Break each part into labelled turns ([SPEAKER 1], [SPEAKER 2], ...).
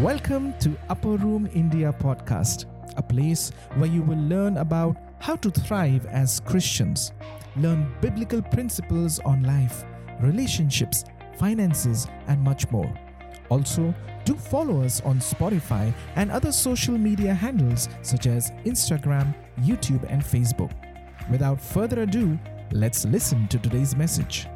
[SPEAKER 1] Welcome to Upper Room India podcast, a place where you will learn about how to thrive as Christians, learn biblical principles on life, relationships, finances, and much more. Also, do follow us on Spotify and other social media handles such as Instagram, YouTube, and Facebook. Without further ado, let's listen to today's message.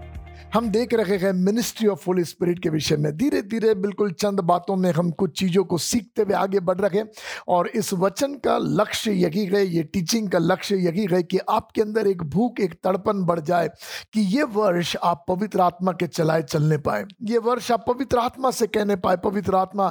[SPEAKER 2] हम देख रहे हैं ministry of Holy spirit के विषय में। धीरे धीरे बिल्कुल चंद बातों में हम कुछ चीज़ों को सीखते हुए आगे बढ़ रहे हैं और इस वचन का लक्ष्य यही है, ये टीचिंग का लक्ष्य यही है कि आपके अंदर एक भूख, एक तड़पन बढ़ जाए कि ये वर्ष आप पवित्र आत्मा के चलाए चलने पाए। ये वर्ष आप पवित्र आत्मा से कहने पाए, पवित्र आत्मा,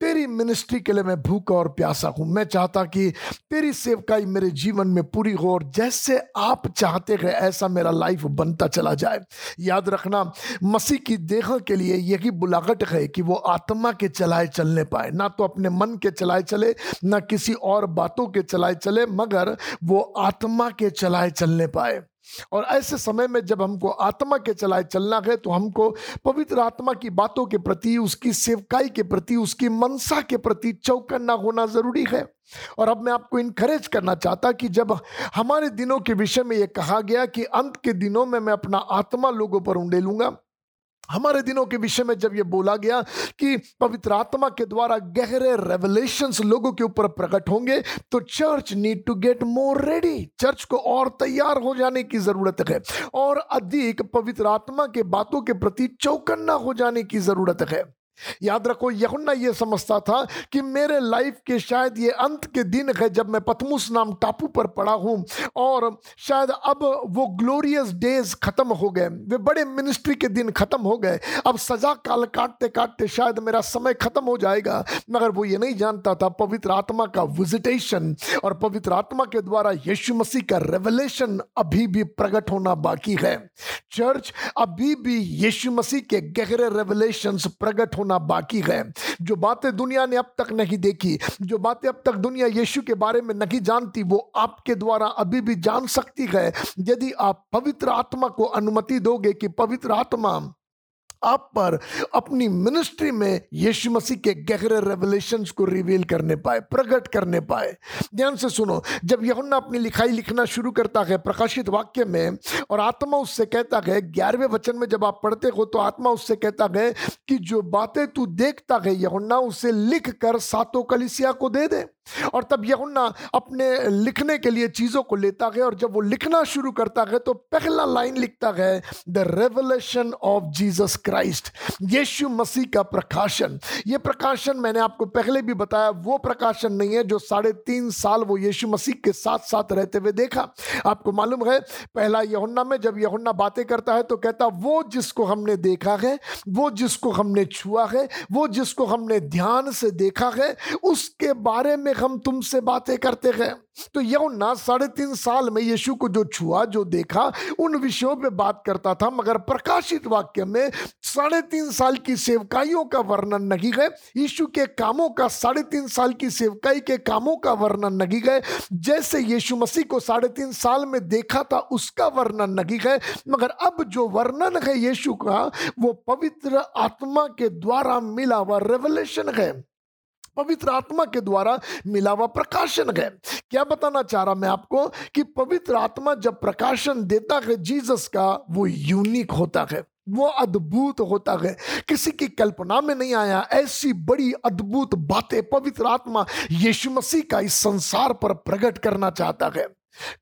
[SPEAKER 2] तेरी मिनिस्ट्री के लिए मैं भूखा और प्यासा हूँ। मैं चाहता कि तेरी सेवकाई मेरे जीवन में पूरी हो और जैसे आप चाहते हैं, ऐसा मेरा लाइफ बनता चला जाए। याद रख रखना मसीह की देह के लिए यही बुलागट है कि वो आत्मा के चलाए चलने पाए। ना तो अपने मन के चलाए चले, ना किसी और बातों के चलाए चले, मगर वो आत्मा के चलाए चलने पाए। और ऐसे समय में जब हमको आत्मा के चलाए चलना है तो हमको पवित्र आत्मा की बातों के प्रति, उसकी सेवकाई के प्रति, उसकी मनसा के प्रति चौकन्ना होना ज़रूरी है। और अब मैं आपको इनकरेज करना चाहता कि जब हमारे दिनों के विषय में यह कहा गया कि अंत के दिनों में मैं अपना आत्मा लोगों पर उंडेलूँगा हमारे दिनों के विषय में जब यह बोला गया कि पवित्र आत्मा के द्वारा गहरे रेवलेशन लोगों के ऊपर प्रकट होंगे तो church need to get more ready church को और तैयार हो जाने की ज़रूरत है और अधिक पवित्र आत्मा के बातों के प्रति चौकन्ना हो जाने की ज़रूरत है। याद रखो, यहुन्ना ये समझता था कि मेरे लाइफ के शायद ये अंत के दिन है जब मैं पतमुस नाम टापू पर पड़ा हूँ और शायद अब वो ग्लोरियस डेज़ खत्म हो गए। वे बड़े मिनिस्ट्री के दिन खत्म हो गए। अब सजा काल काटते काटते शायद मेरा समय खत्म हो जाएगा। मगर वो ये नहीं जानता था, पवित्र आत्मा का विजिटेशन और पवित्र आत्मा के द्वारा यीशु मसीह का रेवलेशन अभी भी प्रकट होना बाकी है। चर्च अभी भी यीशु मसीह के गहरे रेवलेशन प्रकट होना होना बाकी है। जो बातें दुनिया ने अब तक नहीं देखी, जो बातें अब तक दुनिया यीशु के बारे में नहीं जानती, वो आपके द्वारा अभी भी जान सकती है। यदि आप पवित्र आत्मा को अनुमति दोगे कि पवित्र आत्मा आप पर अपनी मिनिस्ट्री में यीशु मसीह के गहरे रेवलेशन को रिवील करने पाए, प्रकट करने पाए। ध्यान से सुनो, जब यहुन्ना अपनी लिखाई लिखना शुरू करता है, प्रकाशित वाक्य में, और आत्मा उससे कहता है, ग्यारहवें वचन में जब आप पढ़ते हो तो आत्मा उससे कहता है कि जो बातें तू देखता है यहुन्ना उसे लिख कर सातों कलिसिया को दे दे। और तब यहुन्ना अपने लिखने के लिए चीज़ों को लेता है, और जब वो लिखना शुरू करता है तो पहला लाइन लिखता है the revelation of Jesus Christ Yeshu Masih का प्रकाशन। ये प्रकाशन मैंने आपको पहले भी बताया, वो प्रकाशन नहीं है जो साढ़े तीन साल वो यीशु मसीह के साथ साथ रहते हुए देखा। आपको मालूम है, पहला यहुन्ना में जब यहुन्ना बातें करता है तो कहता, वो जिसको हमने देखा है, वो जिसको हमने छुआ है, वो जिसको हमने ध्यान से देखा है, उसके बारे में हम तुमसे बातें करते हैं। तो यमुना साढ़े तीन साल में यीशु को जो छुआ, जो देखा, उन विषयों पे बात करता था, मगर प्रकाशित वाक्य में साढ़े तीन साल की सेवकाइयों का वर्णन नहीं गए। यीशु के कामों का साढ़े तीन साल की सेवकाई के कामों का वर्णन नहीं गए। जैसे यीशु मसीह को साढ़े तीन साल में देखा था, उसका वर्णन नहीं गए। मगर अब जो वर्णन है यीशु का, वो पवित्र आत्मा के द्वारा मिला हुआ रेवलेशन है। पवित्र आत्मा के द्वारा मिला हुआ प्रकाशन है। क्या बताना चाह रहा मैं आपको कि पवित्र आत्मा जब प्रकाशन देता है, जीसस का वो यूनिक होता है, वो अद्भुत होता है। किसी की कल्पना में नहीं आया, ऐसी बड़ी अद्भुत बातें पवित्र आत्मा यीशु मसीह का इस संसार पर प्रकट करना चाहता है।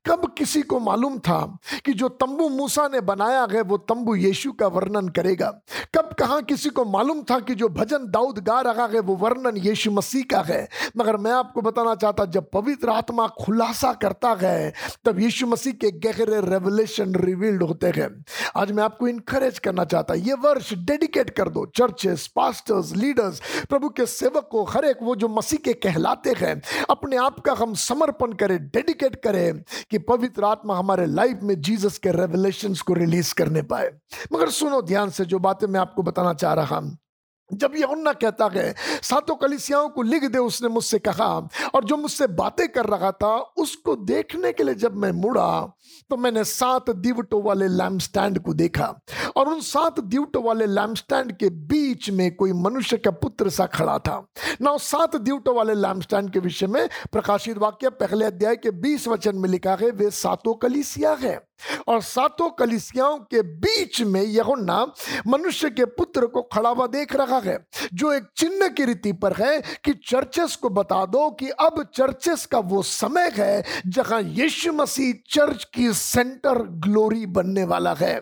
[SPEAKER 2] कब किसी को मालूम था कि जो तंबू मूसा ने बनाया है, वो तंबू यीशु का वर्णन करेगा? कब, कहा किसी को मालूम था कि जो भजन दाऊद गा रहा है, वो वर्णन यीशु मसीह का है? मगर मैं आपको बताना चाहता, जब पवित्र आत्मा खुलासा करता है, तब यीशु मसीह के गहरे रेवलेशन रिवील्ड होते हैं। आज मैं आपको इनकरेज करना चाहता, ये वर्ष डेडिकेट कर दो चर्चेस पास्टर्स लीडर्स प्रभु के सेवक को, हर एक वो जो मसीह के कहलाते हैं, अपने आप का हम समर्पण करें डेडिकेट करें कि पवित्र आत्मा हमारे लाइफ में जीसस के रेवलेशन को रिलीज़ करने पाए। मगर सुनो ध्यान से जो बातें मैं आपको बताना चाह रहा हूँ। जब यहुन्ना कहता है, सातों कलिसियाओं को लिख दे, उसने मुझसे कहा, और जो मुझसे बातें कर रहा था, उसको देखने के लिए जब मैं मुड़ा तो मैंने सात दिवटों वाले लैम्प स्टैंड को देखा, और उन सात दिवटों वाले लैम्प स्टैंड के बीच में कोई मनुष्य का पुत्र सा खड़ा था। ना सात दिवटों वाले लैम्प स्टैंड के विषय में प्रकाशित वाक्य पहले अध्याय के बीस वचन में लिखा है, वे सातों कलिसिया है। और सातों कलिसियाओं के बीच में यहुन्ना मनुष्य के पुत्र को खड़ा हुआ देख रहा है, जो एक चिन्ह की रीति पर है कि चर्चेस को बता दो कि अब चर्चेस का वो समय है जहाँ यीशु मसीह चर्च की सेंटर ग्लोरी बनने वाला है।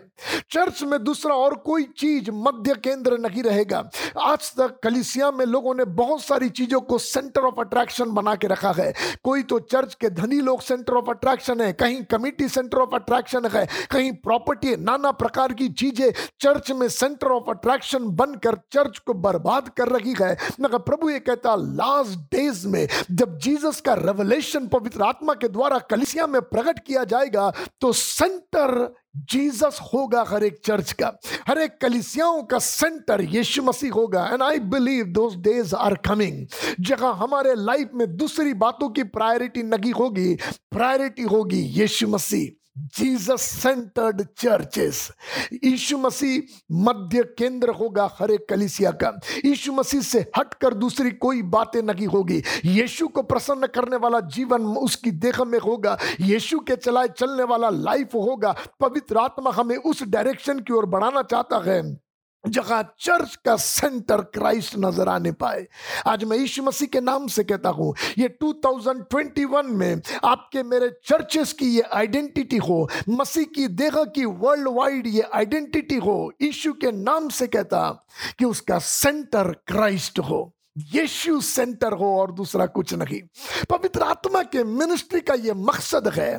[SPEAKER 2] चर्च में दूसरा और कोई चीज़ मध्य केंद्र नहीं रहेगा। आज तक कलिसिया में लोगों ने बहुत सारी चीज़ों को सेंटर ऑफ़ अट्रैक्शन बना के रखा है। कोई तो चर्च के धनी लोग सेंटर ऑफ़ अट्रैक्शन है, कहीं कमिटी सेंटर ऑफ़ अट्रैक्शन है। कहीं प्रॉपर्टी नाना प्रकार की चीज़ें चर्च में सेंटर ऑफ़ अट्रैक्शन बनकर चर्च को बर्बाद कर रही है। मगर प्रभु ये कहता लास्ट डेज़ में जब जीसस का रेवलेशन पवित्र आत्मा के द्वारा कलिसिया में प्रकट किया जाएगा तो सेंटर जीसस होगा हर एक चर्च का। हर एक कलिसियाओं का सेंटर यीशु मसीह होगा। And I believe those days are coming जहाँ हमारे लाइफ में दूसरी बातों की प्रायोरिटी नहीं होगी प्रायोरिटी होगी Yeshu Masih. Jesus centred churches Yeshu Masih मध्य केंद्र होगा हर एक कलिसिया का। यीशु मसीह से हटकर दूसरी कोई बातें नहीं होगी। यीशु को प्रसन्न करने वाला जीवन उसकी देख में होगा। यीशु के चलाए चलने वाला लाइफ होगा। पवित्र आत्मा हमें उस डायरेक्शन की ओर बढ़ाना चाहता है। जहाँ चर्च का सेंटर क्राइस्ट नज़र आने पाए। आज मैं यीशु मसीह के नाम से कहता हूँ, ये 2021 में आपके मेरे चर्चेस की ये आइडेंटिटी हो, मसीह की देह की वर्ल्ड वाइड ये आइडेंटिटी हो, यीशु के नाम से कहता कि उसका सेंटर क्राइस्ट हो। यीशु सेंटर हो और दूसरा कुछ नहीं। पवित्र आत्मा के मिनिस्ट्री का ये मकसद है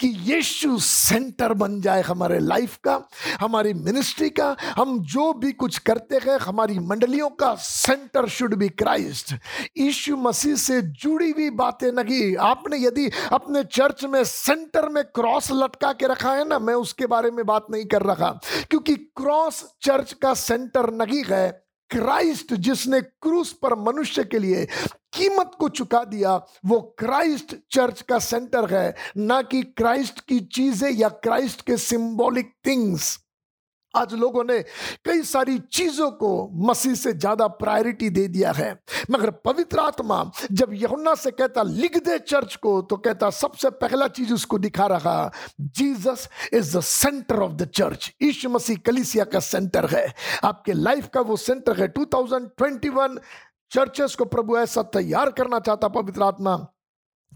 [SPEAKER 2] कि यीशु सेंटर बन जाए हमारे लाइफ का, हमारी मिनिस्ट्री का, हम जो भी कुछ करते हैं, हमारी मंडलियों का centre should be Christ Yeshu Masih से जुड़ी हुई बातें नहीं। आपने यदि अपने चर्च में सेंटर में क्रॉस लटका के रखा है ना, मैं उसके बारे में बात नहीं कर रहा, क्योंकि क्रॉस चर्च का सेंटर नहीं है। क्राइस्ट जिसने क्रूस पर मनुष्य के लिए कीमत को चुका दिया, वो क्राइस्ट चर्च का सेंटर है। ना कि क्राइस्ट की चीज़ें या क्राइस्ट के सिंबॉलिक थिंग्स। आज लोगों ने कई सारी चीज़ों को मसीह से ज़्यादा प्रायोरिटी दे दिया है। मगर पवित्र आत्मा जब यहुन्ना से कहता, लिख दे चर्च को तो कहता, सबसे पहला चीज़ उसको दिखा रहा, Jesus is the centre of the church. ईश मसीह कलिसिया का सेंटर है। आपके लाइफ का वो सेंटर है। 2021 चर्चेस को प्रभु ऐसा तैयार करना चाहता पवित्र आत्मा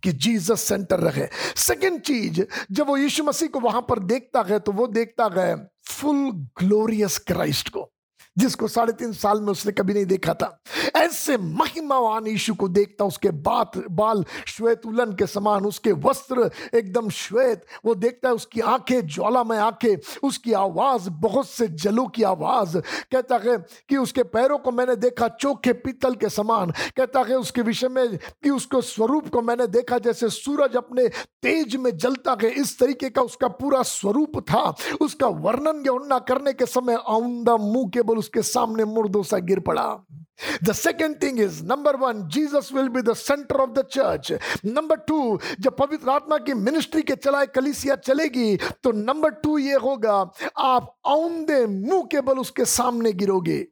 [SPEAKER 2] कि जीसस सेंटर रहे। सेकंड चीज़, जब वो यीशु मसीह को वहाँ पर देखता है तो वो देखता है full glorious Christ को जिसको साढ़े तीन साल में उसने कभी नहीं देखा था। ऐसे महिमावान यीशु को देखता उसके बात, बाल श्वेत उलन के समान, उसके वस्त्र एकदम श्वेत, वो देखता है उसकी आँखें ज्वाला में आँखें, उसकी आवाज़ बहुत से जलों की आवाज़। कहता है कि उसके पैरों को मैंने देखा चोखे पीतल के समान। कहता है उसके विषय में कि उसको स्वरूप को मैंने देखा जैसे सूरज अपने तेज में जलता है। इस तरीके का उसका पूरा स्वरूप था। उसका वर्णन करने के समय आउंदा मुँह केवल उसके सामने मुर्दों सा गिर पड़ा। The second thing is number one Jesus will be the centre of the church number two जब पवित्र आत्मा की मिनिस्ट्री के चलाए कलिसिया चलेगी तो नंबर टू ये होगा, आप औंदे मुँह के बल उसके सामने गिरोगे।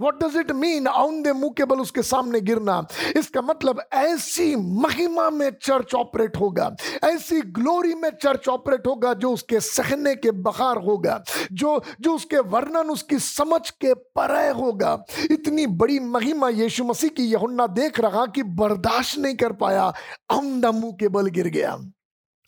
[SPEAKER 2] वॉट डज इट मीन औंदे मुँह के बल उसके सामने गिरना? इसका मतलब ऐसी महिमा में चर्च ऑपरेट होगा। ऐसी ग्लोरी में चर्च ऑपरेट होगा जो उसके सहने के बहार होगा। जो जो उसके वर्णन उसकी समझ के परय होगा। इतनी बड़ी महिमा यीशु मसीह की यहुन्ना देख रहा कि बर्दाश्त नहीं कर पाया। औंदा मुँह के बल गिर गया।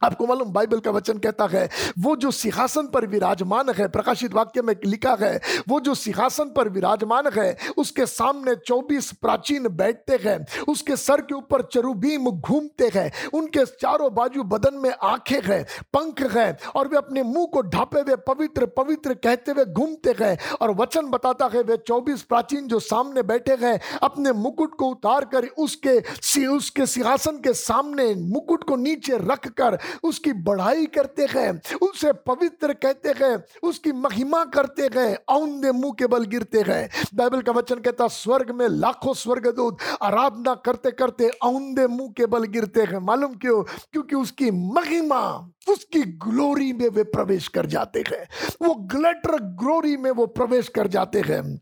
[SPEAKER 2] आपको मालूम, बाइबल का वचन कहता है, वो जो सिंहासन पर विराजमान है, प्रकाशित वाक्य में लिखा है, वो जो सिंहासन पर विराजमान है, उसके सामने 24 प्राचीन बैठते हैं, उसके सर के ऊपर चरुबीम घूमते हैं, उनके चारों बाजू बदन में आँखें हैं, पंख हैं, और वे अपने मुँह को ढापे हुए पवित्र पवित्र कहते हुए घूमते हैं। और वचन बताता है, वे 24 प्राचीन जो सामने बैठे हैं, अपने मुकुट को उतार कर उसके उसके सिंहासन के सामने मुकुट को नीचे रख कर उसकी बढ़ाई करते गए उसे पवित्र कहते गए उसकी महिमा करते गए औंधे मुँह के बल गिरते गए बाइबल का वचन कहता स्वर्ग में लाखों स्वर्गदूत आराधना करते करते औंधे मुँह के बल गिरते गए मालूम क्यों? क्योंकि उसकी महिमा, उसकी ग्लोरी में वे प्रवेश कर जाते हैं। वो ग्लेटर ग्लोरी में वो प्रवेश कर जाते हैं।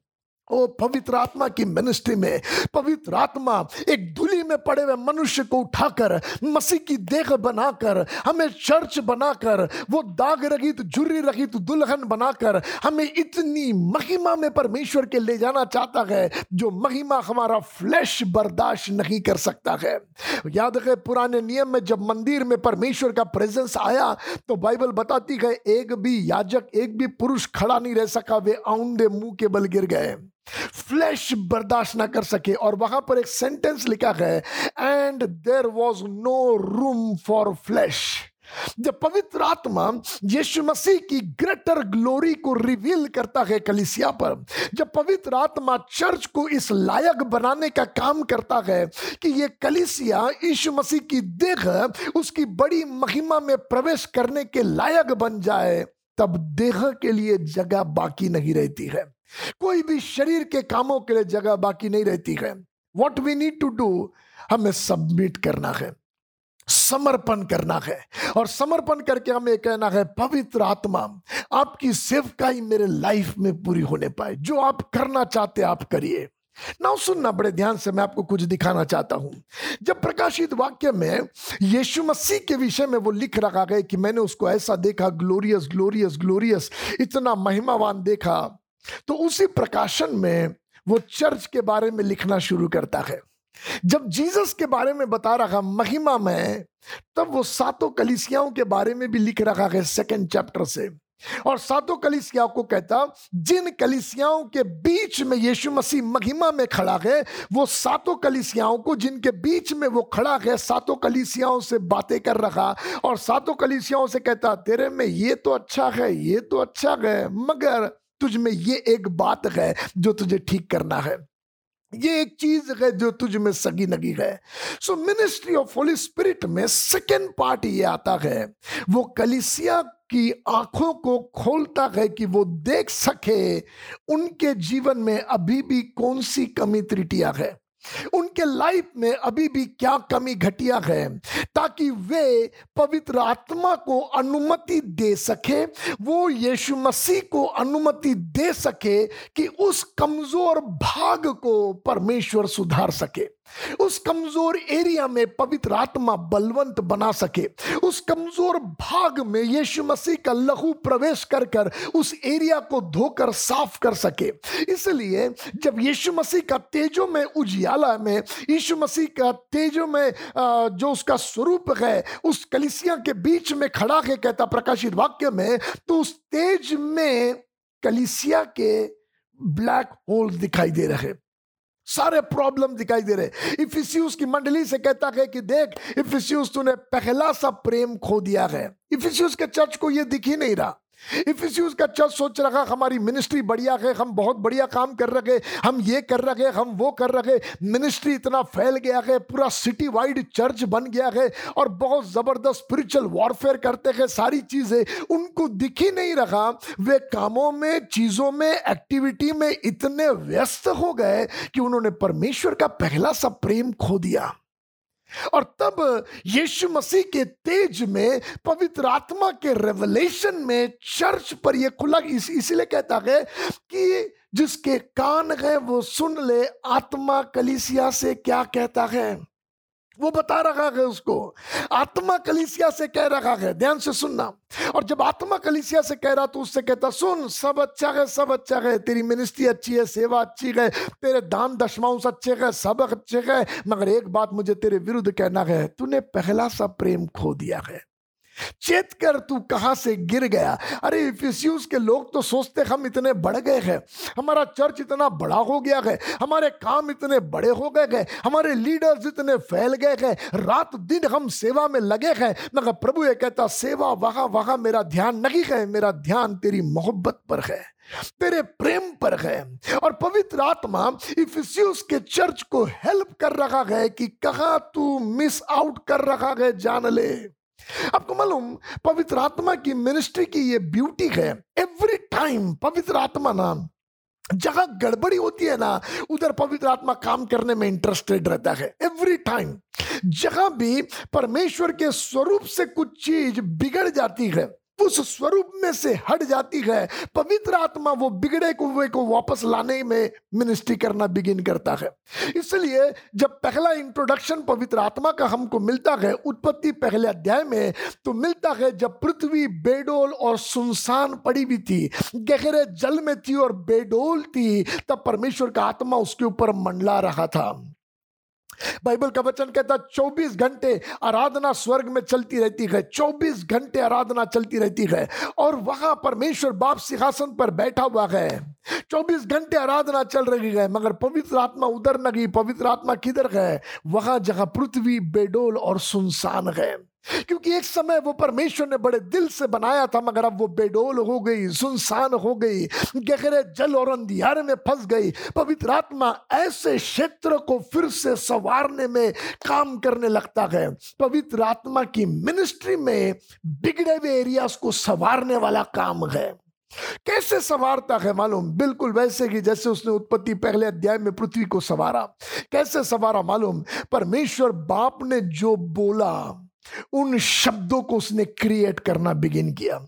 [SPEAKER 2] ओ पवित्र आत्मा की मिनिस्ट्री में, पवित्र आत्मा एक धुली में पड़े हुए मनुष्य को उठाकर, मसीह की देह बनाकर, हमें चर्च बनाकर, वो दाग रहित, झुर्री रहित, दुल्हन बनाकर, हमें इतनी महिमा में परमेश्वर के ले जाना चाहता है, जो महिमा हमारा फ्लैश बर्दाश्त नहीं कर सकता है। याद है पुराने नियम में जब मंदिर में परमेश्वर का प्रेजेंस आया तो बाइबल बताती है, एक भी याजक, एक भी पुरुष खड़ा नहीं रह सका, वे आउंदे मुँह के बल गिर गए। फ्लैश बर्दाश्त ना कर सके। और वहाँ पर एक सेंटेंस लिखा है and there was no room for flesh जब पवित्र आत्मा यीशु मसीह की ग्रेटर ग्लोरी को रिवील करता है कलिसिया पर, जब पवित्र आत्मा चर्च को इस लायक बनाने का काम करता है कि ये कलिसिया यीशु मसीह की देह, उसकी बड़ी महिमा में प्रवेश करने के लायक बन जाए, तब देह के लिए जगह बाकी नहीं रहती है। कोई भी शरीर के कामों के लिए जगह बाकी नहीं रहती है। What we need to do हमें सबमिट करना है, समर्पण करना है। और समर्पण करके हमें कहना है, पवित्र आत्मा, आपकी सेवकाई मेरे लाइफ में पूरी होने पाए। जो आप करना चाहते आप करिए। ना सुनना, बड़े ध्यान से मैं आपको कुछ दिखाना चाहता हूँ। जब प्रकाशित वाक्य में यीशु मसीह के विषय में वो लिख रखा गया कि मैंने उसको ऐसा देखा ग्लोरियस ग्लोरियस ग्लोरियस इतना महिमावान देखा तो उसी प्रकाशन में वो चर्च के बारे में लिखना शुरू करता है। जब जीसस के बारे में बता रहा महिमा में, तब वो सातों कलिसियाओं के बारे में भी लिख रखा है सेकंड चैप्टर से। और सातों कलिसिया को कहता, जिन कलिसियाओं के बीच में यीशु मसीह महिमा में खड़ा है, वो सातों कलिसियाओं को, जिनके बीच में वो खड़ा है, सातों कलिसियाओं से बातें कर रखा और सातों कलिसियाओं से कहता, तेरे में ये तो अच्छा है, ये तो अच्छा है, मगर तुझ में ये एक बात है जो तुझे ठीक करना है। ये एक चीज़ है जो तुझ में सगी नगी है। So ministry of Holy Spirit में सेकेंड पार्ट ये आता है। वो कलिसिया की आँखों को खोलता है कि वो देख सके उनके जीवन में अभी भी कौन सी कमी त्रिटिया है। उनके लाइफ में अभी भी क्या कमी घटिया है? ताकि वे पवित्र आत्मा को अनुमति दे सके, वो यीशु मसीह को अनुमति दे सके कि उस कमज़ोर भाग को परमेश्वर सुधार सके। उस कमज़ोर एरिया में पवित्र आत्मा बलवंत बना सके। उस कमज़ोर भाग में यीशु मसीह का लहू प्रवेश कर कर उस एरिया को धोकर साफ़ कर सके। इसलिए जब यीशु मसीह का तेजो में उजियाला में, यीशु मसीह का तेजो में जो उसका स्वरूप है, उस कलिसिया के बीच में खड़ा के कहता प्रकाशित वाक्य में तो उस तेज में कलिसिया के ब्लैक होल दिखाई दे रहे। सारे प्रॉब्लम दिखाई दे रहे इफिसियस की मंडली से कहता है कि देख इफिसियस तूने पहला सा प्रेम खो दिया है। इफिसियस के चर्च को यह दिख ही नहीं रहा। इफिसियस का चर्च सोच रखा, हमारी मिनिस्ट्री बढ़िया है, हम बहुत बढ़िया काम कर रहे हम ये कर रहे हम वो कर रहे मिनिस्ट्री इतना फैल गया है, पूरा सिटी वाइड चर्च बन गया है, और बहुत ज़बरदस्त स्पिरिचुअल वॉरफेयर करते हैं, सारी चीज़ें, उनको दिख ही नहीं रहा, वे कामों में, चीज़ों में एक्टिविटी में इतने व्यस्त हो गए कि उन्होंने परमेश्वर का पहला सा प्रेम खो दिया। और तब यीशु मसीह के तेज में पवित्र आत्मा के रेवलेशन में चर्च पर यह खुला इस, इसलिए कहता है कि जिसके कान है वो सुन ले आत्मा कलिसिया से क्या कहता है? वो बता रखा है उसको। आत्मा कलिसिया से कह रखा है, ध्यान से सुनना। और जब आत्मा कलिसिया से कह रहा तो उससे कहता, सुन, सब अच्छा है, सब अच्छा है, तेरी मिनिस्ट्री अच्छी है, सेवा अच्छी है, तेरे दान दशमांश अच्छे है सब अच्छे है, मगर एक बात मुझे तेरे विरुद्ध कहना है, तूने पहला सा प्रेम खो दिया है। चेत कर तू कहाँ से गिर गया? अरे इफिसियस के लोग तो सोचते हम इतने बढ़ गए हैं। हमारा चर्च इतना बड़ा हो गया है। हमारे काम इतने बड़े हो गए हैं। हमारे लीडर्स इतने फैल गए हैं। रात दिन हम सेवा में लगे हैं। मगर प्रभु ये कहता, सेवा वहाँ वहाँ मेरा ध्यान नहीं है। मेरा ध्यान तेरी मोहब्बत पर है। तेरे प्रेम पर है। और पवित्र आत्मा इफिसियस के चर्च को हेल्प कर रहा है कि कहा तू मिस आउट कर रहा है, जान ले। आपको मालूम, पवित्र आत्मा की मिनिस्ट्री की ये ब्यूटी है एवरी टाइम पवित्र आत्मा नाम जहाँ गड़बड़ी होती है ना, उधर पवित्र आत्मा काम करने में इंटरेस्टेड रहता है एवरी टाइम जहाँ भी परमेश्वर के स्वरूप से कुछ चीज़ बिगड़ जाती है उस स्वरूप में से हट जाती है। पवित्र आत्मा वो बिगड़े कुएँ को वापस लाने में मिनिस्ट्री करना बिगिन करता है। इसलिए जब पहला इंट्रोडक्शन पवित्र आत्मा का हमको मिलता है, उत्पत्ति पहले अध्याय में तो मिलता है जब पृथ्वी बेडोल और सुनसान पड़ी हुई थी, गहरे जल में थी और बेडोल थी, तब परमेश्वर का आत्मा उसके ऊपर मंडला रहा था। बाइबल का वचन कहता 24 घंटे आराधना स्वर्ग में चलती रहती है। 24 घंटे आराधना चलती रहती है और वहाँ परमेश्वर बाप सिंहासन पर बैठा हुआ है। 24 घंटे आराधना चल रही है, मगर पवित्र आत्मा उधर न गई, पवित्र आत्मा किधर है? वहाँ जहाँ पृथ्वी, बेडोल और सुनसान है। क्योंकि एक समय वो परमेश्वर ने बड़े दिल से बनाया था, मगर अब वो बेडोल हो गई, सुनसान हो गई। गहरे जल और अंधियारे में फंस गई। पवित्र आत्मा ऐसे क्षेत्र को फिर से संवारने में काम करने लगता है। पवित्र आत्मा की मिनिस्ट्री में बिगड़े हुए एरियाज़ को संवारने वाला काम है। कैसे संवारता है मालूम? बिल्कुल वैसे कि जैसे उसने उत्पत्ति पहले अध्याय में पृथ्वी को संवारा। कैसे संवारा मालूम? परमेश्वर बाप ने जो बोला उन शब्दों को उसने क्रिएट करना बिगिन किया।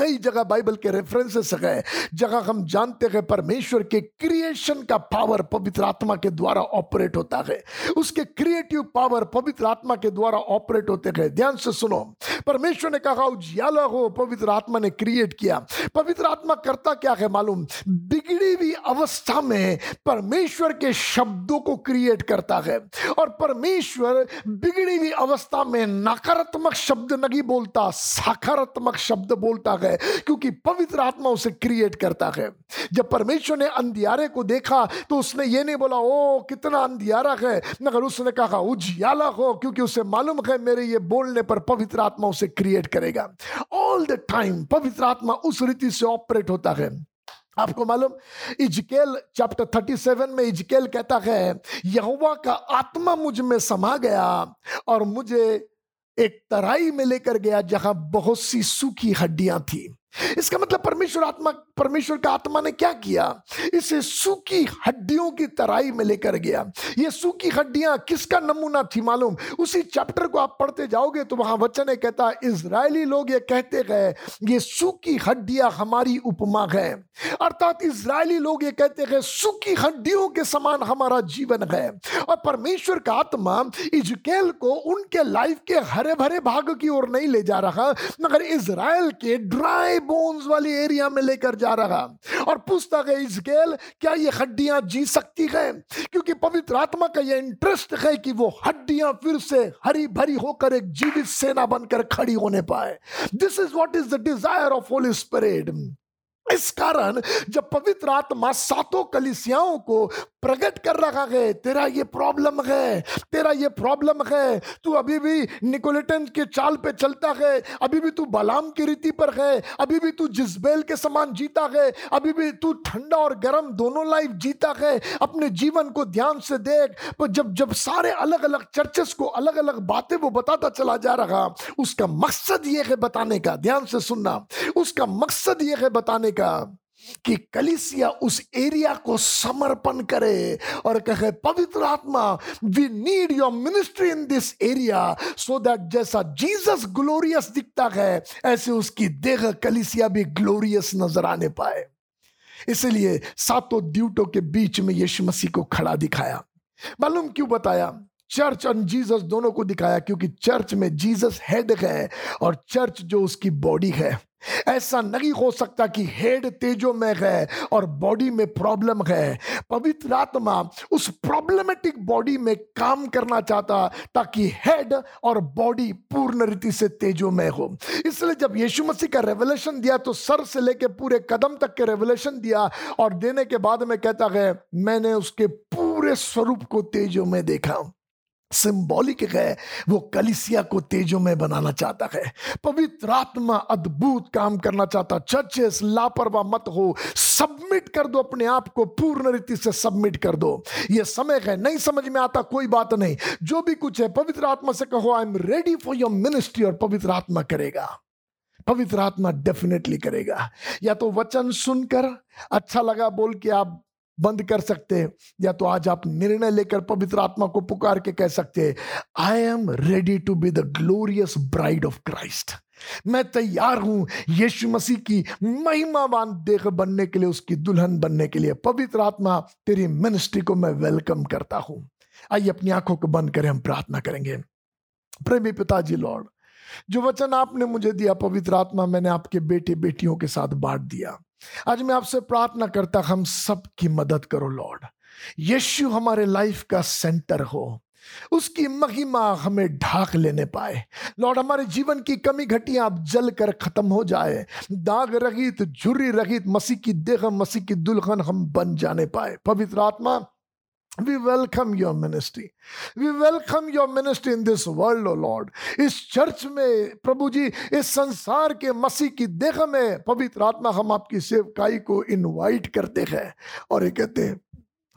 [SPEAKER 2] कई जगह बाइबल के रेफरेंसेस है, जगह हम जानते हैं परमेश्वर के क्रिएशन का पावर पवित्र आत्मा के द्वारा ऑपरेट होता है। उसके क्रिएटिव पावर पवित्र आत्मा के द्वारा ऑपरेट होते हैं। ध्यान से सुनो, परमेश्वर ने कहा उजियाला हो, पवित्र आत्मा ने क्रिएट किया। पवित्र आत्मा करता क्या है मालूम? बिगड़ी हुई अवस्था में परमेश्वर के शब्दों को क्रिएट करता है और परमेश्वर बिगड़ी हुई अवस्था में नकारात्मक शब्द नहीं बोलता, सकारात्मक शब्द बोलता है। क्योंकि पवित्र आत्मा उसे क्रिएट करता है। जब परमेश्वर ने अंधियारे को देखा तो उसने ये नहीं बोला, ओ, कितना अंधियारा है। मगर उसने कहा, उजियाला हो, क्योंकि उसे मालूम है, मेरे ये बोलने पर पवित्र आत्मा उसे क्रिएट करेगा। ऑल द टाइम पवित्र आत्मा उस रीति से ऑपरेट होता है। आपको मालूम, इजकेल चैप्टर 37 में इजकेल कहता है, यहोवा का आत्मा मुझमें समा गया और मुझे एक तराई में लेकर गया जहाँ बहुत सी सूखी हड्डियाँ थी। इसका मतलब परमेश्वर आत्मा, परमेश्वर का आत्मा ने क्या किया? इसे सूखी हड्डियों की तराई में लेकर गया। ये सूखी हड्डियाँ किसका नमूना थी मालूम? उसी चैप्टर को आप पढ़ते जाओगे तो वहाँ वचन कहता इसराइली लोग ये कहते गए ये सूखी हड्डियाँ हमारी उपमा है। अर्थात इसराइली लोग ये कहते गए सूखी हड्डियों के समान हमारा जीवन है। और परमेश्वर का आत्मा इजकेल को उनके लाइफ के हरे भरे भाग की ओर नहीं ले जा रहा, मगर इसराइल के ड्राई बोन्स वाली एरिया में लेकर जा रहा। और पूछता है इसकेल क्या ये हड्डियाँ जी सकती है? क्योंकि पवित्र आत्मा का ये इंटरेस्ट है कि वो हड्डियाँ फिर से हरी भरी होकर एक जीवित सेना बनकर खड़ी होने पाए। This is what is the desire of Holy Spirit इस कारण जब पवित्र आत्मा सातों कलिसियाओं को प्रकट कर रखा है, तेरा ये प्रॉब्लम है, तेरा ये प्रॉब्लम है, तू अभी भी निकोलेटन के चाल पे चलता है, अभी भी तू बलाम की रीति पर है, अभी भी तू जिसबेल के समान जीता है, अभी भी तू ठंडा और गर्म दोनों लाइफ जीता है, अपने जीवन को ध्यान से देख। पर जब जब सारे अलग अलग चर्चेस को अलग अलग बातें वो बताता चला जा रहा, उसका मकसद ये है बताने का, ध्यान से सुनना, उसका मकसद ये है बताने का कि कलिसिया उस एरिया को समर्पण करे और कहे, पवित्र आत्मा we need your ministry in this area so that जैसा जीसस ग्लोरियस दिखता है, ऐसे उसकी देह कलिसिया भी ग्लोरियस नज़र आने पाए. इसलिए सातों ड्यूटों के बीच में यीशु मसीह को खड़ा दिखाया। मालूम क्यों बताया? चर्च और जीसस दोनों को दिखाया क्योंकि चर्च में जीसस हेड है और चर्च जो उसकी बॉडी है ऐसा नहीं हो सकता कि हेड तेजो में है और बॉडी में प्रॉब्लम है। पवित्र आत्मा उस प्रॉब्लमेटिक बॉडी में काम करना चाहता ताकि हेड और बॉडी पूर्ण रीति से तेजो में हो। इसलिए जब यीशु मसीह का रेवलेशन दिया तो सर से लेके पूरे कदम तक के रेवलेशन दिया और देने के बाद में कहता है, मैंने उसके पूरे स्वरूप को तेजो में देखा सिंबॉलिक है, वो कलिसिया को तेजो में बनाना चाहता है। पवित्र आत्मा अद्भुत काम करना चाहता चर्चेस लापरवाह मत हो सबमिट कर दो अपने आप को, पूर्ण रीति से सबमिट कर दो। ये समय है, नहीं समझ में आता, कोई बात नहीं। जो भी कुछ है, पवित्र आत्मा से कहो I am ready for your ministry और पवित्र आत्मा करेगा। पवित्र आत्मा डेफिनेटली करेगा। या तो वचन सुनकर अच्छा लगा बोल के आप बंद कर सकते हैं। या तो आज आप निर्णय लेकर पवित्र आत्मा को पुकार के कह सकते हैं I am ready to be the glorious bride of Christ मैं तैयार हूँ यीशु मसीह की महिमावान देख बनने के लिए, उसकी दुल्हन बनने के लिए। पवित्र आत्मा, तेरी मिनिस्ट्री को मैं वेलकम करता हूँ। आइए अपनी आँखों को बंद करें, हम प्रार्थना करेंगे। प्रेमी पिताजी लॉर्ड जो वचन आपने मुझे दिया, पवित्र आत्मा मैंने आपके बेटे बेटियों के साथ बांट दिया। आज मैं आपसे प्रार्थना करता, हम सब की मदद करो, लॉर्ड। यीशु हमारे लाइफ का सेंटर हो। उसकी महिमा हमें ढाक लेने पाए। लॉर्ड, हमारे जीवन की कमी घटियाँ आप जल कर खत्म हो जाए। दाग रहित झुर्री रहित, मसीह की देह, मसीह की दुल्हन हम बन जाने पाए। पवित्र आत्मा We welcome your ministry. We welcome your ministry in this world, O Lord. इस चर्च में प्रभु जी इस संसार के मसीह की देह में पवित्र आत्मा हम आपकी सेवकाई को इनवाइट करते हैं और ये कहते हैं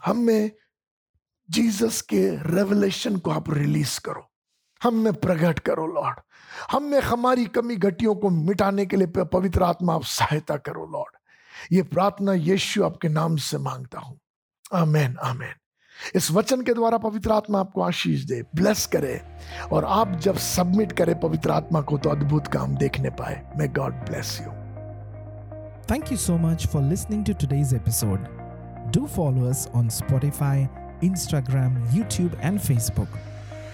[SPEAKER 2] हमें जीसस के रेवलेशन को आप रिलीज़ करो। हम में प्रकट करो लॉर्ड हम में हमारी कमी घटियों को मिटाने के लिए पवित्र आत्मा आप सहायता करो लॉर्ड ये प्रार्थना यीशु आपके नाम से माँगता हूँ। आमेन आमेन। इस वचन के द्वारा पवित्र आत्मा आपको आशीष दे ब्लेस करे और आप जब सबमिट करें पवित्र आत्मा को तो अद्भुत काम देखने पाए may God bless you
[SPEAKER 1] Thank you so much for listening to today's episode. Do follow us on Spotify, Instagram, YouTube, and Facebook.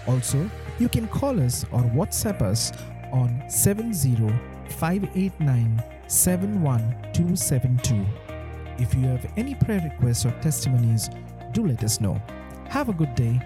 [SPEAKER 1] Also, you can call us or WhatsApp us on 70 If you have any prayer requests or testimonies, do let us know. Have a good day